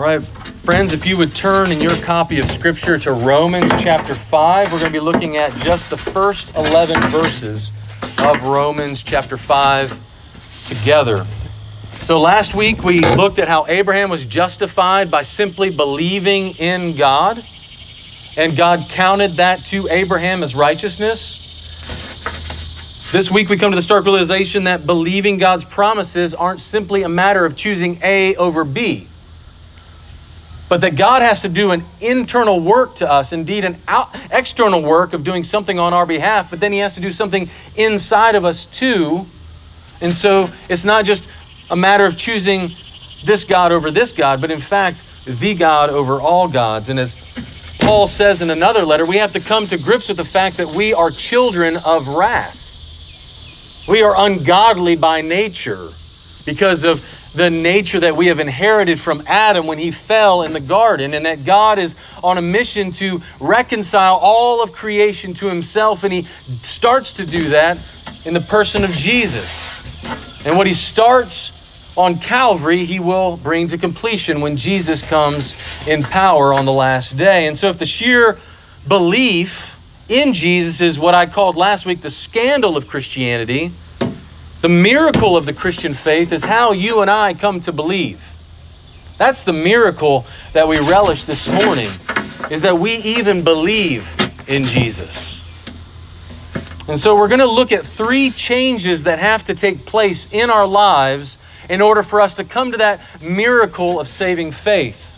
All right, friends, if you would turn in your copy of Scripture to Romans chapter 5, we're going to be looking at just the first 11 verses of Romans chapter 5 together. So last week we looked at how Abraham was justified by simply believing in God, and God counted that to Abraham as righteousness. This week we come to the stark realization that believing God's promises aren't simply a matter of choosing A over B but that God has to do an internal work to us, indeed, an out, external work of doing something on our behalf, but then He has to do something inside of us too. And so it's not just a matter of choosing this God over this God, but in fact, the God over all gods. And as Paul says in another letter, we have to come to grips with the fact that we are children of wrath. We are ungodly by nature because of the nature that we have inherited from Adam when he fell in the garden, and that God is on a mission to reconcile all of creation to himself, and he starts to do that in the person of Jesus. And what he starts on Calvary, he will bring to completion when Jesus comes in power on the last day. And so, if the sheer belief in Jesus is what I called last week the scandal of Christianity, the miracle of the Christian faith is how you and I come to believe. That's the miracle that we relish this morning, is that we even believe in Jesus. And so we're going to look at three changes that have to take place in our lives in order for us to come to that miracle of saving faith.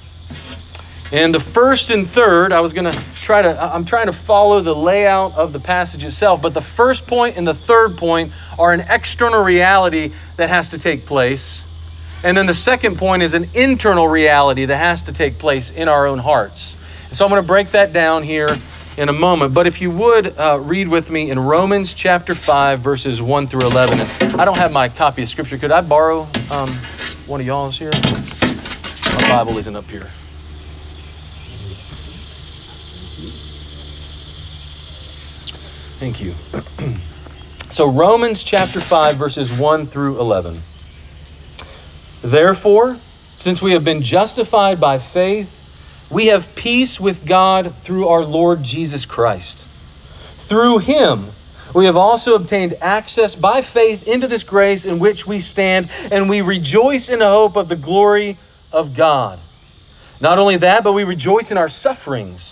And the first and third, I was going to try to, I'm trying to follow the layout of the passage itself, but the first point and the third point are an external reality that has to take place. And then the second point is an internal reality that has to take place in our own hearts. So I'm going to break that down here in a moment. But if you would uh, read with me in Romans chapter 5, verses 1 through 11. And I don't have my copy of Scripture. Could I borrow um, one of y'all's here? My Bible isn't up here. Thank you. so, Romans chapter 5, verses 1 through 11. Therefore, since we have been justified by faith, we have peace with God through our Lord Jesus Christ. Through him, we have also obtained access by faith into this grace in which we stand, and we rejoice in the hope of the glory of God. Not only that, but we rejoice in our sufferings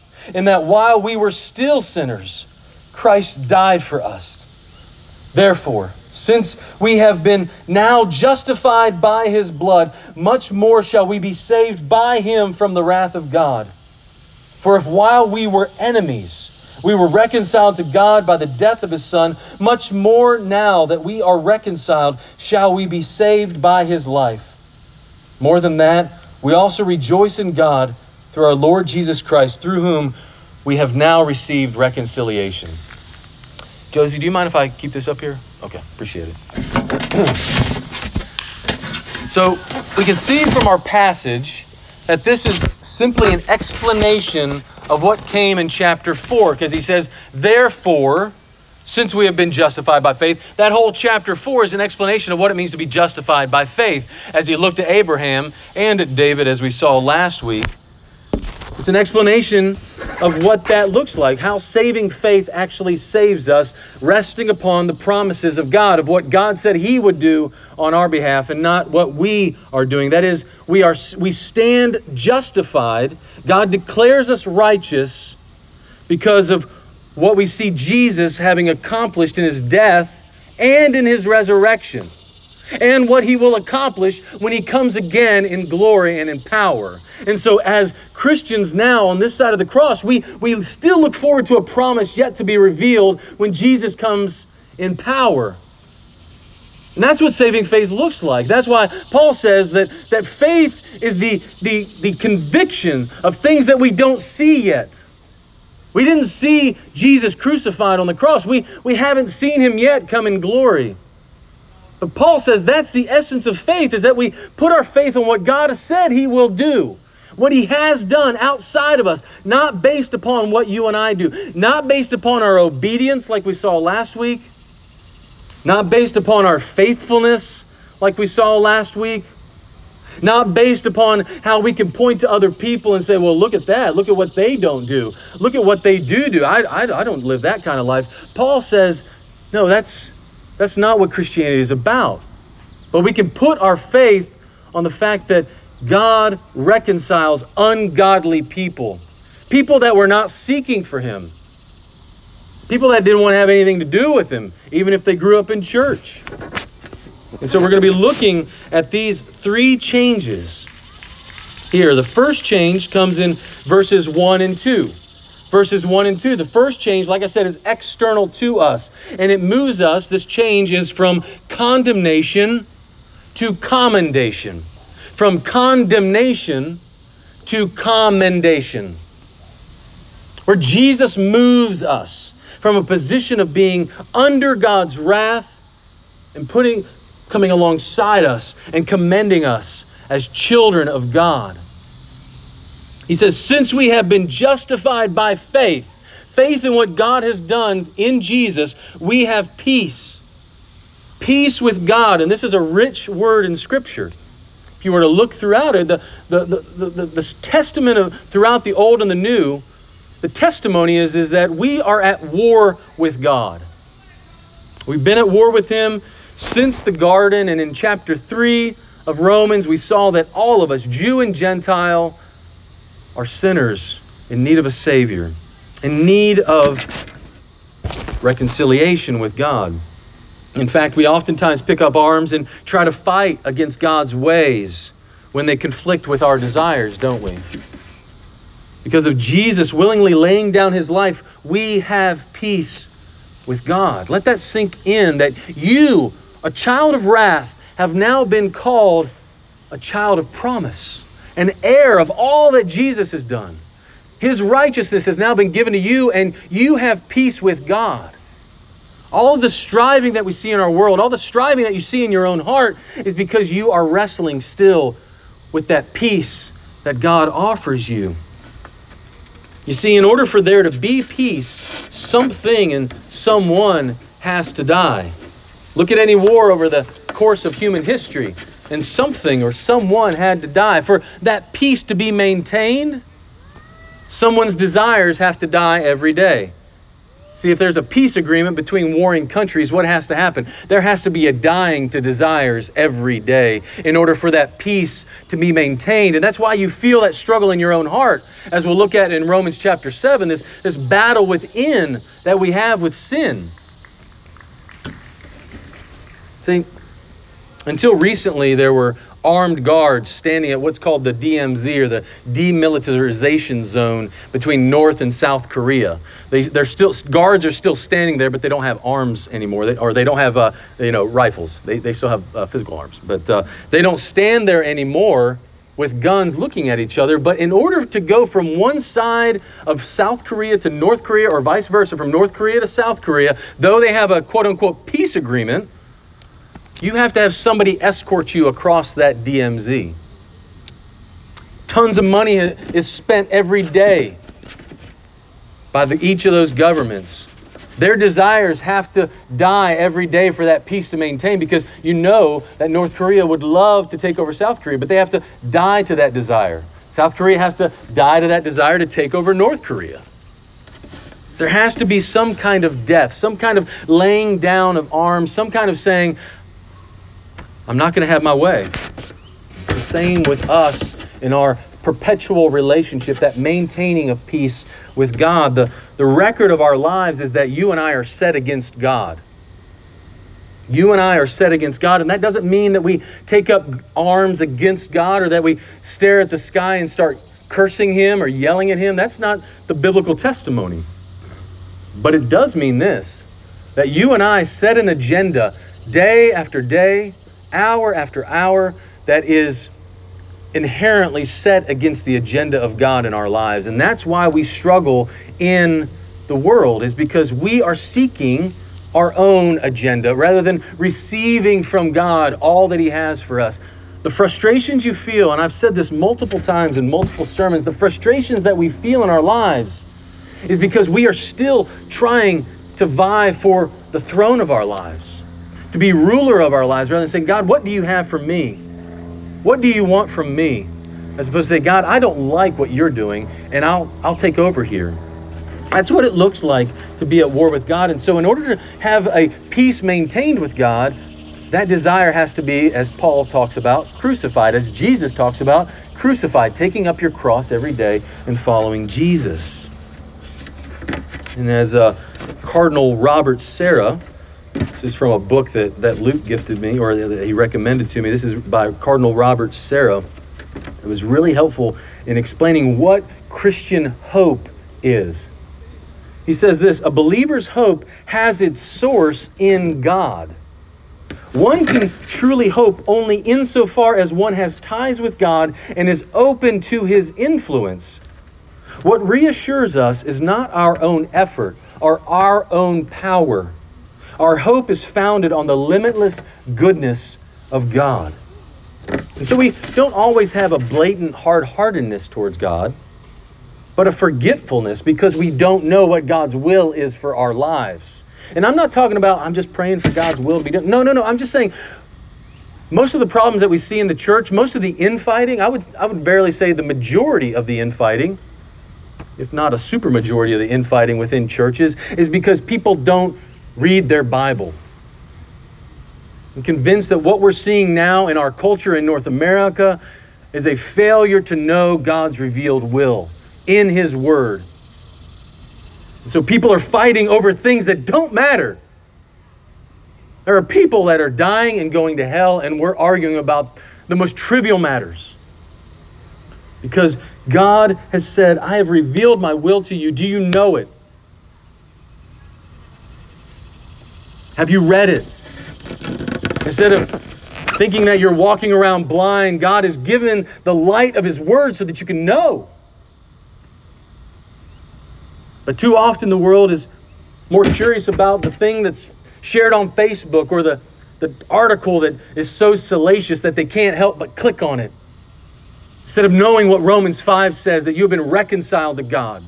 in that while we were still sinners, Christ died for us. Therefore, since we have been now justified by his blood, much more shall we be saved by him from the wrath of God. For if while we were enemies, we were reconciled to God by the death of his Son, much more now that we are reconciled, shall we be saved by his life. More than that, we also rejoice in God through our Lord Jesus Christ, through whom we have now received reconciliation. Josie, do you mind if I keep this up here? Okay, appreciate it. so we can see from our passage that this is simply an explanation of what came in chapter 4, because he says, Therefore, since we have been justified by faith. That whole chapter 4 is an explanation of what it means to be justified by faith as he looked at Abraham and at David, as we saw last week. It's an explanation of what that looks like, how saving faith actually saves us, resting upon the promises of God, of what God said He would do on our behalf, and not what we are doing. That is, we are we stand justified. God declares us righteous because of what we see Jesus having accomplished in His death and in His resurrection and what he will accomplish when he comes again in glory and in power. And so, as Christians now on this side of the cross, we, we still look forward to a promise yet to be revealed when Jesus comes in power. And that's what saving faith looks like. That's why Paul says that, that faith is the, the, the conviction of things that we don't see yet. We didn't see Jesus crucified on the cross. We, we haven't seen him yet come in glory. But Paul says that's the essence of faith, is that we put our faith on what God has said he will do. What he has done outside of us, not based upon what you and I do, not based upon our obedience like we saw last week, not based upon our faithfulness like we saw last week, not based upon how we can point to other people and say, well, look at that. Look at what they don't do. Look at what they do do. I, I, I don't live that kind of life. Paul says, no, that's, that's not what Christianity is about. But we can put our faith on the fact that God reconciles ungodly people, people that were not seeking for Him, people that didn't want to have anything to do with Him, even if they grew up in church. And so we're going to be looking at these three changes here. The first change comes in verses 1 and 2. Verses 1 and 2. The first change, like I said, is external to us. And it moves us, this change is from condemnation to commendation. From condemnation to commendation. Where Jesus moves us from a position of being under God's wrath and putting coming alongside us and commending us as children of God. He says, Since we have been justified by faith, faith in what God has done in Jesus, we have peace. Peace with God. And this is a rich word in Scripture. If you were to look throughout it, the, the, the, the, the testament of throughout the Old and the New, the testimony is, is that we are at war with God. We've been at war with Him since the garden. And in chapter 3 of Romans, we saw that all of us, Jew and Gentile, are sinners in need of a Savior, in need of reconciliation with God. In fact, we oftentimes pick up arms and try to fight against God's ways when they conflict with our desires, don't we? Because of Jesus willingly laying down his life, we have peace with God. Let that sink in that you a child of wrath, have now been called a child of promise, an heir of all that Jesus has done. His righteousness has now been given to you, and you have peace with God. All the striving that we see in our world, all the striving that you see in your own heart, is because you are wrestling still with that peace that God offers you. You see, in order for there to be peace, something and someone has to die. Look at any war over the course of human history, and something or someone had to die. For that peace to be maintained, someone's desires have to die every day. See, if there's a peace agreement between warring countries, what has to happen? There has to be a dying to desires every day in order for that peace to be maintained. And that's why you feel that struggle in your own heart, as we'll look at in Romans chapter 7, this, this battle within that we have with sin. See, until recently, there were armed guards standing at what's called the DMZ or the demilitarization zone between North and South Korea. They, they're still guards are still standing there, but they don't have arms anymore, they, or they don't have uh, you know rifles. They, they still have uh, physical arms, but uh, they don't stand there anymore with guns looking at each other. But in order to go from one side of South Korea to North Korea, or vice versa, from North Korea to South Korea, though they have a quote unquote peace agreement you have to have somebody escort you across that DMZ. Tons of money is spent every day by the, each of those governments. Their desires have to die every day for that peace to maintain because you know that North Korea would love to take over South Korea, but they have to die to that desire. South Korea has to die to that desire to take over North Korea. There has to be some kind of death, some kind of laying down of arms, some kind of saying, I'm not going to have my way. It's the same with us in our perpetual relationship, that maintaining of peace with God. The, the record of our lives is that you and I are set against God. You and I are set against God, and that doesn't mean that we take up arms against God or that we stare at the sky and start cursing Him or yelling at Him. That's not the biblical testimony. But it does mean this that you and I set an agenda day after day, hour after hour, that is inherently set against the agenda of God in our lives. And that's why we struggle in the world, is because we are seeking our own agenda rather than receiving from God all that He has for us. The frustrations you feel, and I've said this multiple times in multiple sermons, the frustrations that we feel in our lives is because we are still trying to vie for the throne of our lives, to be ruler of our lives, rather than saying, God, what do you have for me? What do you want from me? As opposed to say, God, I don't like what you're doing, and I'll I'll take over here. That's what it looks like to be at war with God. And so, in order to have a peace maintained with God, that desire has to be, as Paul talks about, crucified, as Jesus talks about, crucified, taking up your cross every day and following Jesus. And as uh, Cardinal Robert Sarah, this is from a book that, that Luke gifted me, or that he recommended to me. This is by Cardinal Robert Sarah. It was really helpful in explaining what Christian hope is. He says this a believer's hope has its source in God. One can truly hope only insofar as one has ties with God and is open to his influence. What reassures us is not our own effort or our own power. Our hope is founded on the limitless goodness of God. And so we don't always have a blatant hard heartedness towards God but a forgetfulness because we don't know what God's will is for our lives. And I'm not talking about I'm just praying for God's will to be done. No, no, no. I'm just saying most of the problems that we see in the church, most of the infighting, I would I would barely say the majority of the infighting, if not a super majority of the infighting within churches, is because people don't read their Bible. I'm convinced that what we're seeing now in our culture in North America is a failure to know God's revealed will in His Word. So people are fighting over things that don't matter. There are people that are dying and going to hell, and we're arguing about the most trivial matters. Because God has said, I have revealed my will to you. Do you know it? Have you read it? Instead of thinking that you're walking around blind, God has given the light of His Word so that you can know. But too often the world is more curious about the thing that's shared on Facebook or the, the article that is so salacious that they can't help but click on it. Instead of knowing what Romans 5 says, that you have been reconciled to God.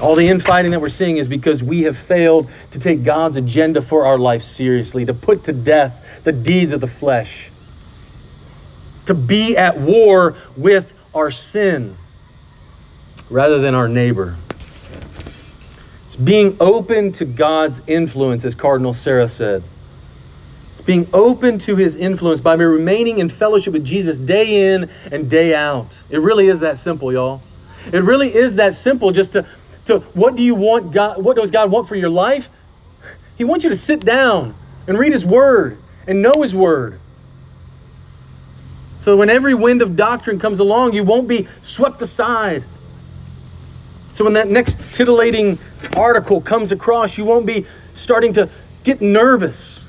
All the infighting that we're seeing is because we have failed to take God's agenda for our life seriously, to put to death the deeds of the flesh, to be at war with our sin rather than our neighbor. It's being open to God's influence, as Cardinal Sarah said. It's being open to his influence by remaining in fellowship with Jesus day in and day out. It really is that simple, y'all. It really is that simple just to, to what do you want God what does God want for your life? He wants you to sit down and read his word and know his word. So when every wind of doctrine comes along, you won't be swept aside so when that next titillating article comes across, you won't be starting to get nervous.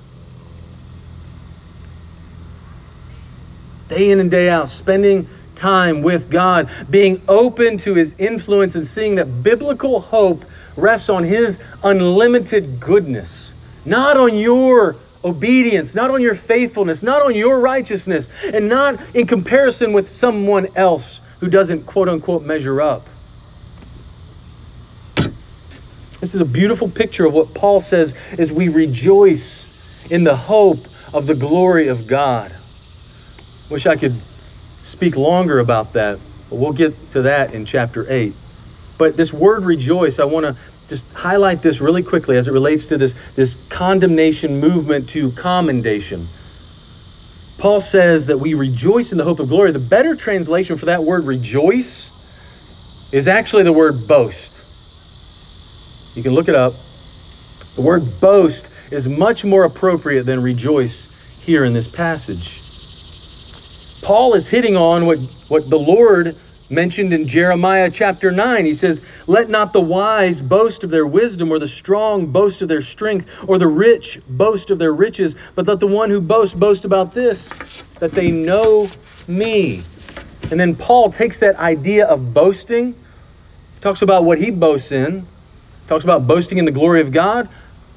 Day in and day out, spending time with God, being open to His influence and seeing that biblical hope rests on His unlimited goodness, not on your obedience, not on your faithfulness, not on your righteousness, and not in comparison with someone else who doesn't quote unquote measure up. This is a beautiful picture of what Paul says as we rejoice in the hope of the glory of God. Wish I could speak longer about that, but we'll get to that in chapter 8. But this word rejoice, I want to just highlight this really quickly as it relates to this, this condemnation movement to commendation. Paul says that we rejoice in the hope of glory. The better translation for that word rejoice is actually the word boast. You can look it up. The word boast is much more appropriate than rejoice here in this passage. Paul is hitting on what, what the Lord mentioned in Jeremiah chapter 9. He says, Let not the wise boast of their wisdom, or the strong boast of their strength, or the rich boast of their riches, but let the one who boasts boast about this, that they know me. And then Paul takes that idea of boasting, talks about what he boasts in, talks about boasting in the glory of God.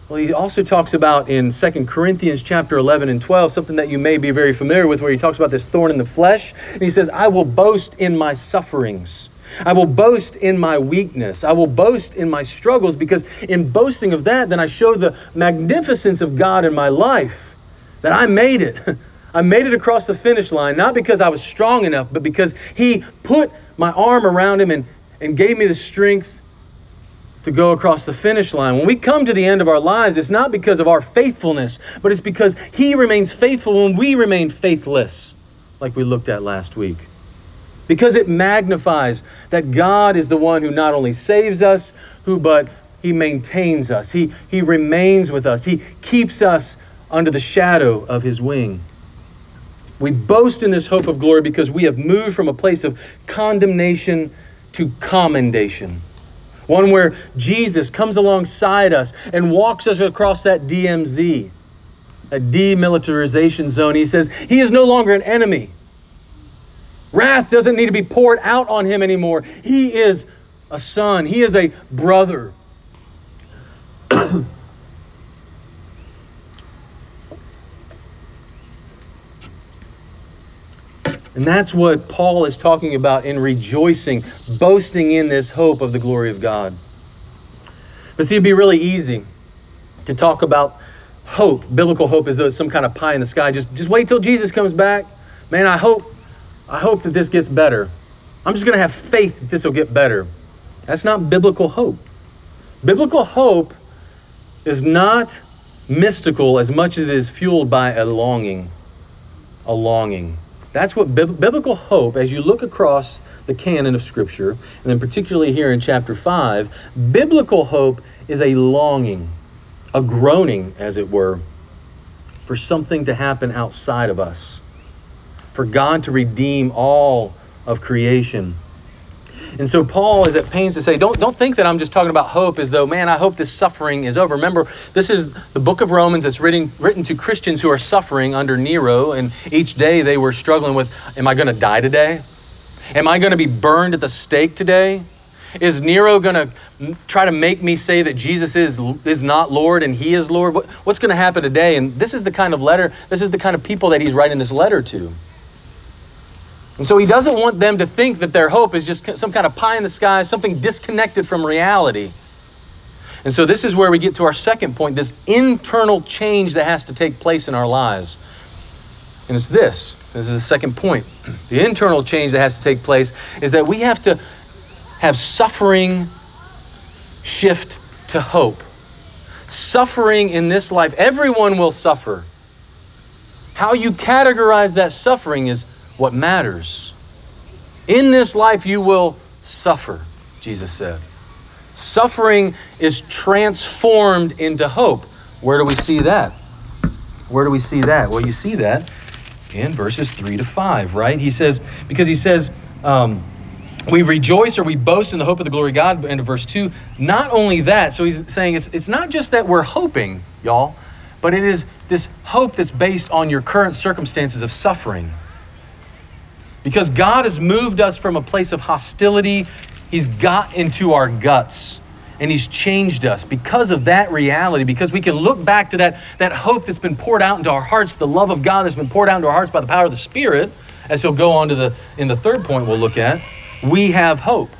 Well, he also talks about in 2 Corinthians chapter 11 and 12 something that you may be very familiar with where he talks about this thorn in the flesh. And he says, "I will boast in my sufferings. I will boast in my weakness. I will boast in my struggles because in boasting of that then I show the magnificence of God in my life that I made it. I made it across the finish line not because I was strong enough, but because he put my arm around him and and gave me the strength to go across the finish line. When we come to the end of our lives, it's not because of our faithfulness, but it's because He remains faithful when we remain faithless, like we looked at last week. Because it magnifies that God is the one who not only saves us, who but He maintains us. He, he remains with us. He keeps us under the shadow of His wing. We boast in this hope of glory because we have moved from a place of condemnation to commendation. One where Jesus comes alongside us and walks us across that DMZ, a demilitarization zone. He says he is no longer an enemy. Wrath doesn't need to be poured out on him anymore. He is a son, he is a brother. And that's what Paul is talking about in rejoicing, boasting in this hope of the glory of God. But see, it'd be really easy to talk about hope, biblical hope, as though it's some kind of pie in the sky. Just, just wait till Jesus comes back. Man, I hope, I hope that this gets better. I'm just going to have faith that this will get better. That's not biblical hope. Biblical hope is not mystical as much as it is fueled by a longing. A longing. That's what biblical hope, as you look across the canon of Scripture, and then particularly here in chapter 5, biblical hope is a longing, a groaning, as it were, for something to happen outside of us, for God to redeem all of creation and so Paul is at pains to say, don't, don't think that I'm just talking about hope as though, man, I hope this suffering is over. Remember, this is the book of Romans that's written, written to Christians who are suffering under Nero, and each day they were struggling with, am I going to die today? Am I going to be burned at the stake today? Is Nero going to try to make me say that Jesus is is not Lord and he is Lord? What, what's going to happen today? And this is the kind of letter, this is the kind of people that he's writing this letter to. And so he doesn't want them to think that their hope is just some kind of pie in the sky, something disconnected from reality. And so this is where we get to our second point this internal change that has to take place in our lives. And it's this this is the second point. The internal change that has to take place is that we have to have suffering shift to hope. Suffering in this life, everyone will suffer. How you categorize that suffering is what matters. In this life, you will suffer, Jesus said. Suffering is transformed into hope. Where do we see that? Where do we see that? Well, you see that in verses 3 to 5, right? He says, because he says, um, we rejoice or we boast in the hope of the glory of God, into verse 2. Not only that, so he's saying it's, it's not just that we're hoping, y'all, but it is this hope that's based on your current circumstances of suffering. Because God has moved us from a place of hostility, He's got into our guts and He's changed us because of that reality, because we can look back to that, that hope that's been poured out into our hearts, the love of God that's been poured out into our hearts by the power of the Spirit, as he'll go on to the in the third point we'll look at, we have hope.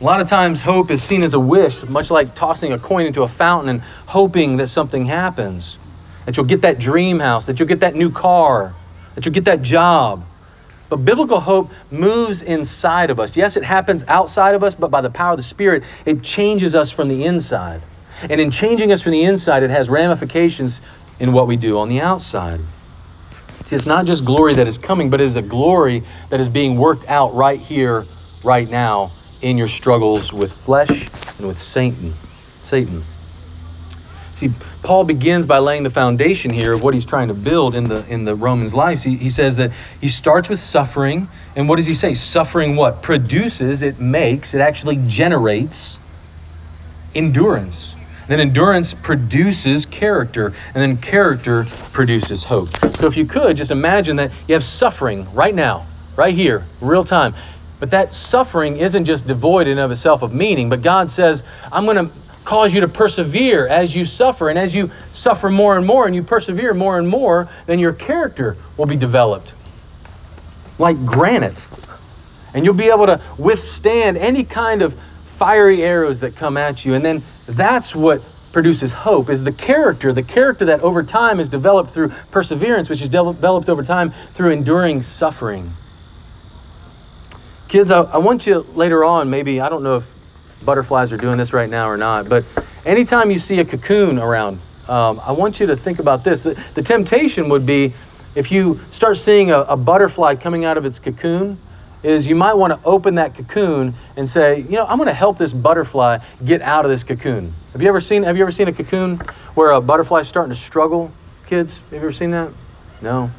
A lot of times hope is seen as a wish, much like tossing a coin into a fountain and hoping that something happens. That you'll get that dream house, that you'll get that new car, that you'll get that job. But biblical hope moves inside of us. Yes, it happens outside of us, but by the power of the Spirit, it changes us from the inside. And in changing us from the inside, it has ramifications in what we do on the outside. See, it's not just glory that is coming, but it is a glory that is being worked out right here, right now, in your struggles with flesh and with Satan. Satan. See, Paul begins by laying the foundation here of what he's trying to build in the in the Romans' lives. He, he says that he starts with suffering, and what does he say? Suffering what? Produces, it makes, it actually generates endurance. Then endurance produces character, and then character produces hope. So if you could, just imagine that you have suffering right now, right here, real time. But that suffering isn't just devoid in of itself of meaning, but God says, I'm going to cause you to persevere as you suffer. And as you suffer more and more and you persevere more and more, then your character will be developed like granite. And you'll be able to withstand any kind of fiery arrows that come at you. And then that's what produces hope is the character, the character that over time is developed through perseverance, which is developed over time through enduring suffering. Kids, I, I want you later on, maybe, I don't know if butterflies are doing this right now or not, but anytime you see a cocoon around, um, I want you to think about this. The, the, temptation would be if you start seeing a, a butterfly coming out of its cocoon, is you might want to open that cocoon and say, you know, I'm going to help this butterfly get out of this cocoon. Have you ever seen Have you ever seen a cocoon where a butterfly is starting to struggle? Kids, have you ever seen that? No.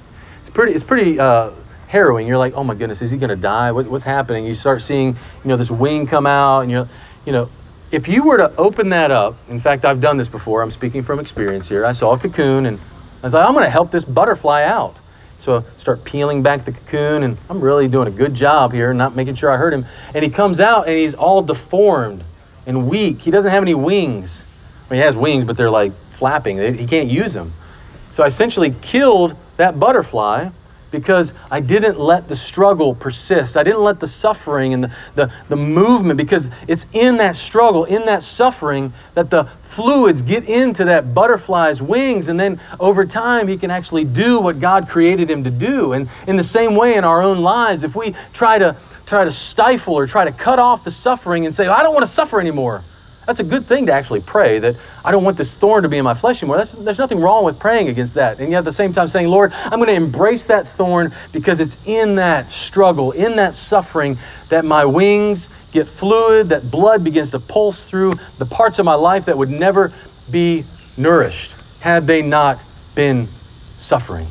It's pretty. It's pretty uh, harrowing. You're like, oh my goodness, is he going to die? What, what's happening? You start seeing, you know, this wing come out, and you're you know, if you were to open that up, in fact, I've done this before. I'm speaking from experience here. I saw a cocoon and I was like, I'm going to help this butterfly out. So I start peeling back the cocoon, and I'm really doing a good job here, not making sure I hurt him. And he comes out, and he's all deformed and weak. He doesn't have any wings. I mean, he has wings, but they're like flapping. He can't use them. So I essentially killed that butterfly because I didn't let the struggle persist. I didn't let the suffering and the, the, the, movement, because it's in that struggle, in that suffering, that the fluids get into that butterfly's wings, and then over time he can actually do what God created him to do. And in the same way in our own lives, if we try to try to stifle or try to cut off the suffering and say, I don't want to suffer anymore. That's a good thing to actually pray that I don't want this thorn to be in my flesh anymore. That's, there's nothing wrong with praying against that. And yet at the same time saying, Lord, I'm going to embrace that thorn because it's in that struggle, in that suffering, that my wings get fluid, that blood begins to pulse through the parts of my life that would never be nourished had they not been suffering.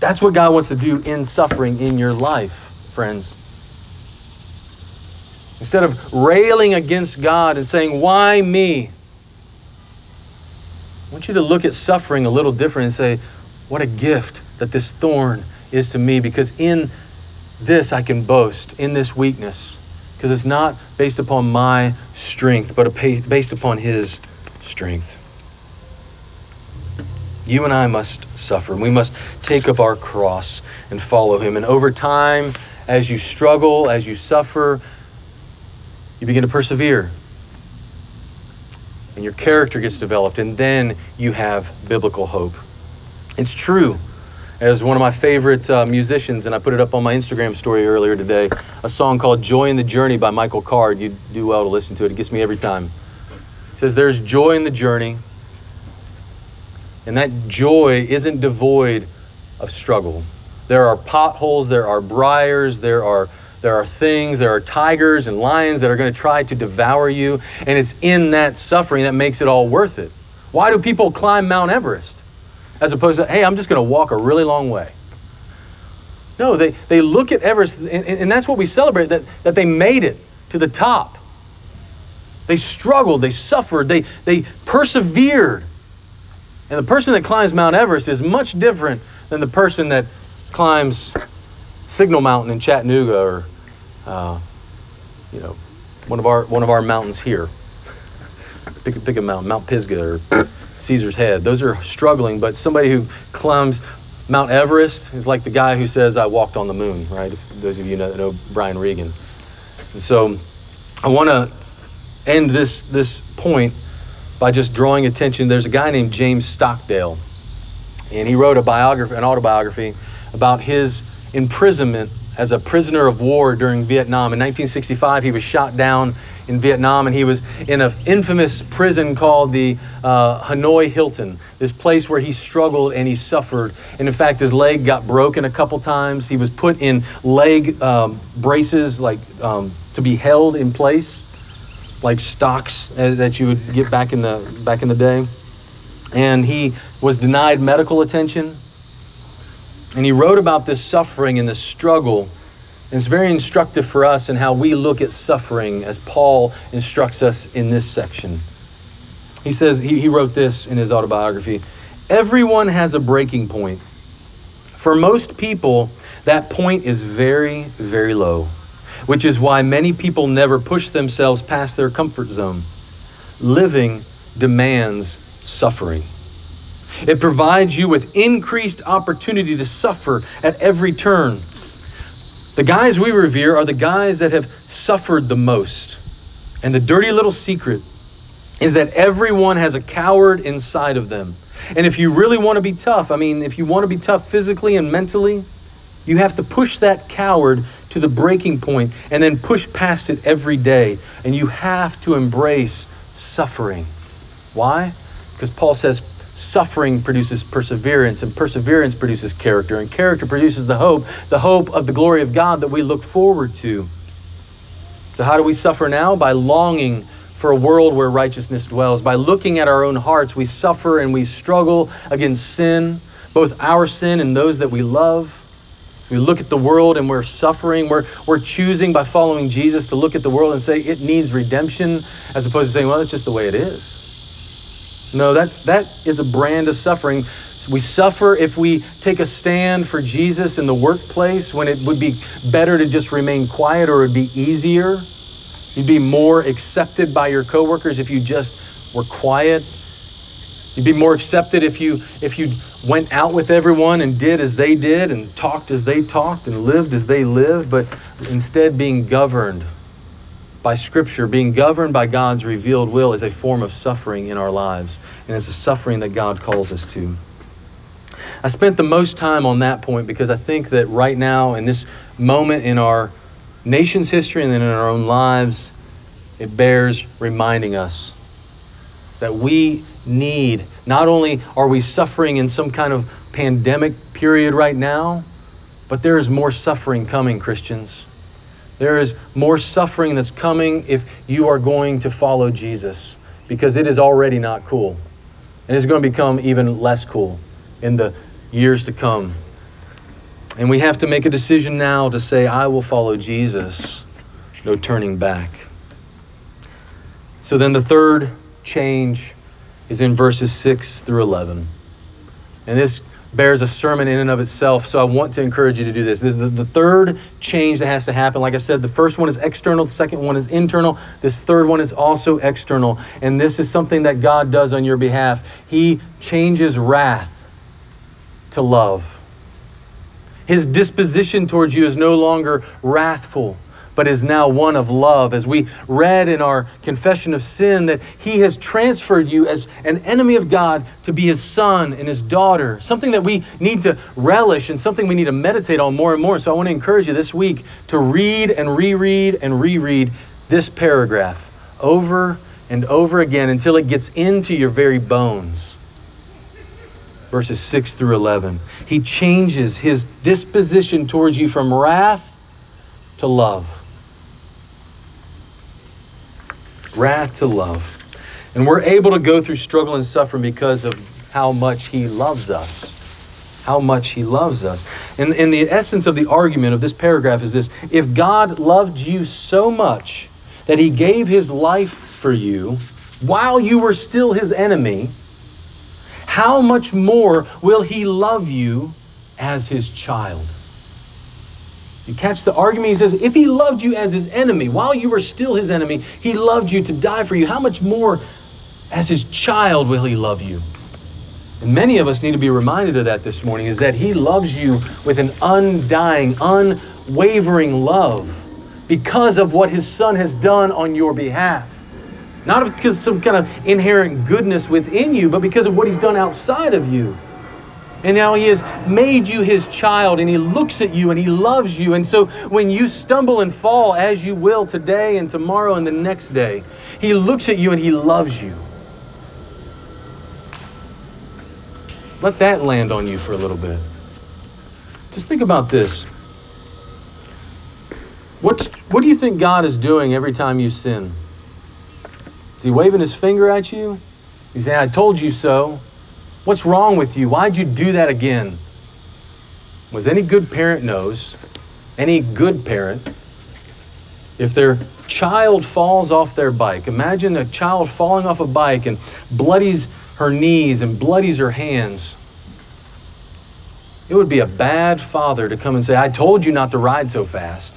That's what God wants to do in suffering in your life, friends. Instead of railing against God and saying, Why me? I want you to look at suffering a little different and say, What a gift that this thorn is to me because in this I can boast, in this weakness, because it's not based upon my strength, but based upon His strength. You and I must suffer. and We must take up our cross and follow Him. And over time, as you struggle, as you suffer, you begin to persevere. And your character gets developed, and then you have biblical hope. It's true. As one of my favorite uh, musicians, and I put it up on my Instagram story earlier today, a song called Joy in the Journey by Michael Card. You do well to listen to it, it gets me every time. It says, There's joy in the journey, and that joy isn't devoid of struggle. There are potholes, there are briars, there are there are things, there are tigers and lions that are going to try to devour you. And it's in that suffering that makes it all worth it. Why do people climb Mount Everest? As opposed to, hey, I'm just going to walk a really long way. No, they, they look at Everest, and, and that's what we celebrate, that, that they made it to the top. They struggled, they suffered, they, they persevered. And the person that climbs Mount Everest is much different than the person that climbs Signal Mountain in Chattanooga or uh, you know, one of our one of our mountains here. Pick, pick a mountain, Mount Pisgah or Caesar's Head. Those are struggling, but somebody who climbs Mount Everest is like the guy who says, "I walked on the moon." Right? Those of you know, know Brian Regan. And so, I want to end this this point by just drawing attention. There's a guy named James Stockdale, and he wrote a biography, an autobiography about his imprisonment as a prisoner of war during Vietnam. In 1965, he was shot down in Vietnam, and he was in an infamous prison called the uh, Hanoi Hilton, this place where he struggled and he suffered. And in fact, his leg got broken a couple times. He was put in leg um, braces, like um, to be held in place, like stocks uh, that you would get back in the back in the day, and he was denied medical attention. And he wrote about this suffering and this struggle. And it's very instructive for us in how we look at suffering as Paul instructs us in this section. He says, he, he wrote this in his autobiography Everyone has a breaking point. For most people, that point is very, very low, which is why many people never push themselves past their comfort zone. Living demands suffering. It provides you with increased opportunity to suffer at every turn. The guys we revere are the guys that have suffered the most. And the dirty little secret is that everyone has a coward inside of them. And if you really want to be tough, I mean, if you want to be tough physically and mentally, you have to push that coward to the breaking point and then push past it every day. And you have to embrace suffering. Why? Because Paul says suffering produces perseverance, and perseverance produces character, and character produces the hope, the hope of the glory of God that we look forward to. So, how do we suffer now? By longing for a world where righteousness dwells. By looking at our own hearts, we suffer and we struggle against sin, both our sin and those that we love. We look at the world and we're suffering. We're, we're choosing by following Jesus to look at the world and say it needs redemption as opposed to saying, well, it's just the way it is. No, that's, that is a brand of suffering. We suffer if we take a stand for Jesus in the workplace when it would be better to just remain quiet or it would be easier. You'd be more accepted by your coworkers if you just were quiet. You'd be more accepted if you if you went out with everyone and did as they did and talked as they talked and lived as they lived, but instead being governed by Scripture, being governed by God's revealed will is a form of suffering in our lives, and it's a suffering that God calls us to. I spent the most time on that point because I think that right now, in this moment in our nation's history and then in our own lives, it bears reminding us that we need. Not only are we suffering in some kind of pandemic period right now, but there is more suffering coming, Christians. There is more suffering that's coming if you are going to follow Jesus because it is already not cool. And it's going to become even less cool in the years to come. And we have to make a decision now to say, I will follow Jesus. No turning back. So then the third change is in verses 6 through 11. And this bears a sermon in and of itself, so I want to encourage you to do this. This is the, the third change that has to happen. Like I said, the first one is external, the second one is internal, this third one is also external. And this is something that God does on your behalf. He changes wrath to love. His disposition towards you is no longer wrathful, but is now one of love. As we read in our confession of sin, that He has transferred you as an enemy of God to be His son and His daughter, something that we need to relish and something we need to meditate on more and more. So I want to encourage you this week to read and reread and reread this paragraph over and over again until it gets into your very bones. Verses 6 through 11. He changes his disposition towards you from wrath to love wrath to love. And we're able to go through struggle and suffering because of how much He loves us. How much He loves us. And, and the essence of the argument of this paragraph is this if God loved you so much that He gave His life for you while you were still His enemy, how much more will He love you as His child? You catch the argument? He says, if he loved you as his enemy, while you were still his enemy, he loved you to die for you. How much more as his child will he love you? And many of us need to be reminded of that this morning is that he loves you with an undying, unwavering love because of what his son has done on your behalf. Not because of some kind of inherent goodness within you, but because of what he's done outside of you. And now He has made you His child, and He looks at you and He loves you. And so when you stumble and fall, as you will today and tomorrow and the next day, He looks at you and He loves you. Let that land on you for a little bit. Just think about this. What, what do you think God is doing every time you sin? Is he waving his finger at you? He's saying, I told you so. What's wrong with you? Why'd you do that again? Was any good parent knows, any good parent, if their child falls off their bike, imagine a child falling off a bike and bloodies her knees and bloodies her hands. It would be a bad father to come and say, I told you not to ride so fast.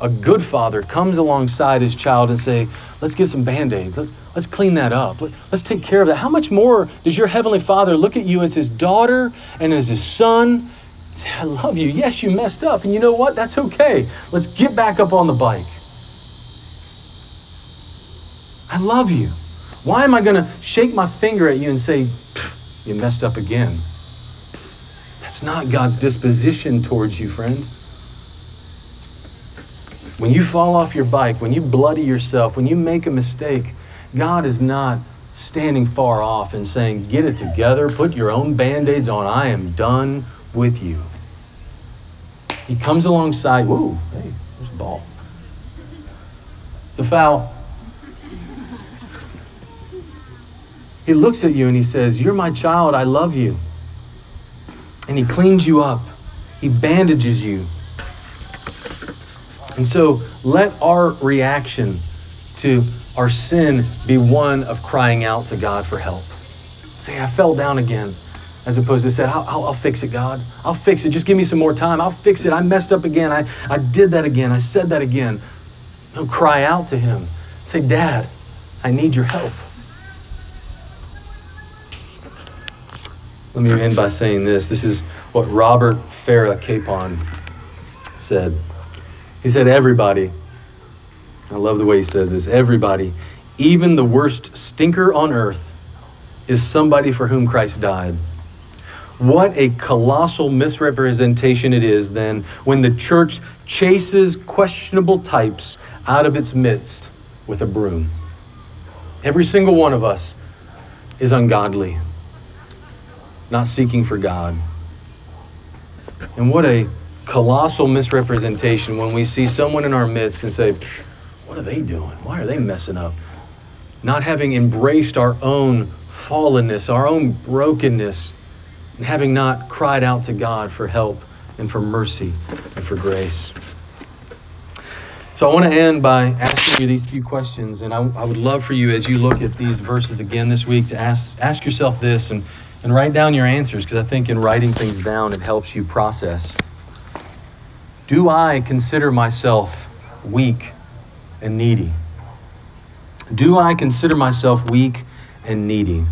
A good father comes alongside his child and say, let's get some band-aids. Let's, let's clean that up. Let, let's take care of that. How much more does your heavenly father look at you as his daughter and as his son Say, I love you. Yes, you messed up. And you know what? That's okay. Let's get back up on the bike. I love you. Why am I going to shake my finger at you and say, you messed up again? That's not God's disposition towards you, friend. When you fall off your bike, when you bloody yourself, when you make a mistake, God is not standing far off and saying, Get it together, put your own band aids on. I am done with you. He comes alongside. Whoa, hey, there's a ball. It's a foul. He looks at you and he says, You're my child. I love you. And he cleans you up, he bandages you. And so let our reaction to our sin be one of crying out to God for help. Say, I fell down again as opposed to say, I'll, I'll, I'll, fix it, God. I'll fix it. Just give me some more time. I'll fix it. I messed up again. I, I did that again. I said that again. No, cry out to Him. Say, Dad, I need your help. Let me end by saying this. This is what Robert Farrar Capon said. He said, Everybody, I love the way he says this, everybody, even the worst stinker on earth, is somebody for whom Christ died. What a colossal misrepresentation it is then when the church chases questionable types out of its midst with a broom. Every single one of us is ungodly, not seeking for God. And what a colossal misrepresentation when we see someone in our midst and say, What are they doing? Why are they messing up? Not having embraced our own fallenness, our own brokenness and having not cried out to God for help and for mercy and for grace. So I want to end by asking you these few questions, and I, I, would love for you as you look at these verses again this week to ask ask yourself this and, and write down your answers because I think in writing things down it helps you process. Do I consider myself weak and needy? Do I consider myself weak and needy?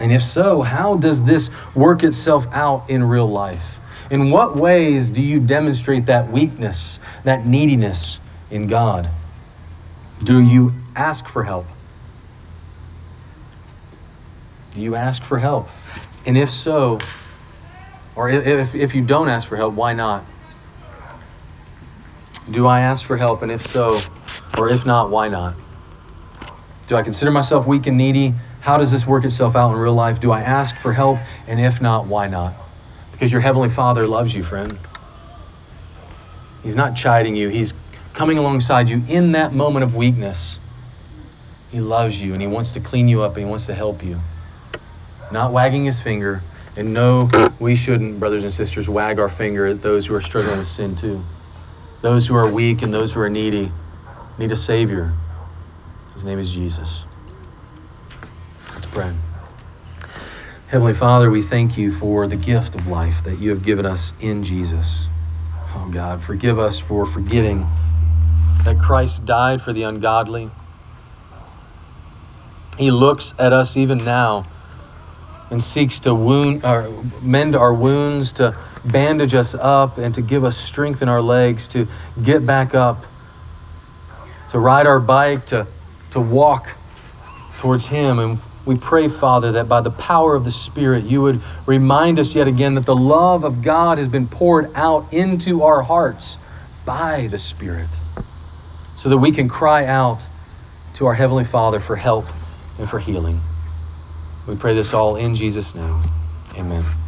And if so, how does this work itself out in real life? In what ways do you demonstrate that weakness, that neediness in God? Do you ask for help? Do you ask for help? And if so, or if, if you don't ask for help, why not? Do I ask for help? And if so, or if not, why not? Do I consider myself weak and needy? How does this work itself out in real life? Do I ask for help? And if not, why not? Because your Heavenly Father loves you, friend. He's not chiding you, He's coming alongside you in that moment of weakness. He loves you and He wants to clean you up and He wants to help you. Not wagging His finger. And no, we shouldn't, brothers and sisters, wag our finger at those who are struggling with sin too. Those who are weak and those who are needy need a Savior. His name is Jesus Let's pray. Heavenly Father, we thank you for the gift of life that you have given us in Jesus. Oh God, forgive us for forgetting that Christ died for the ungodly. He looks at us even now and seeks to wound or mend our wounds, to bandage us up, and to give us strength in our legs to get back up, to ride our bike, to, to walk towards Him. And we pray, Father, that by the power of the Spirit, you would remind us yet again that the love of God has been poured out into our hearts by the Spirit, so that we can cry out to our Heavenly Father for help and for healing. We pray this all in Jesus' name. Amen.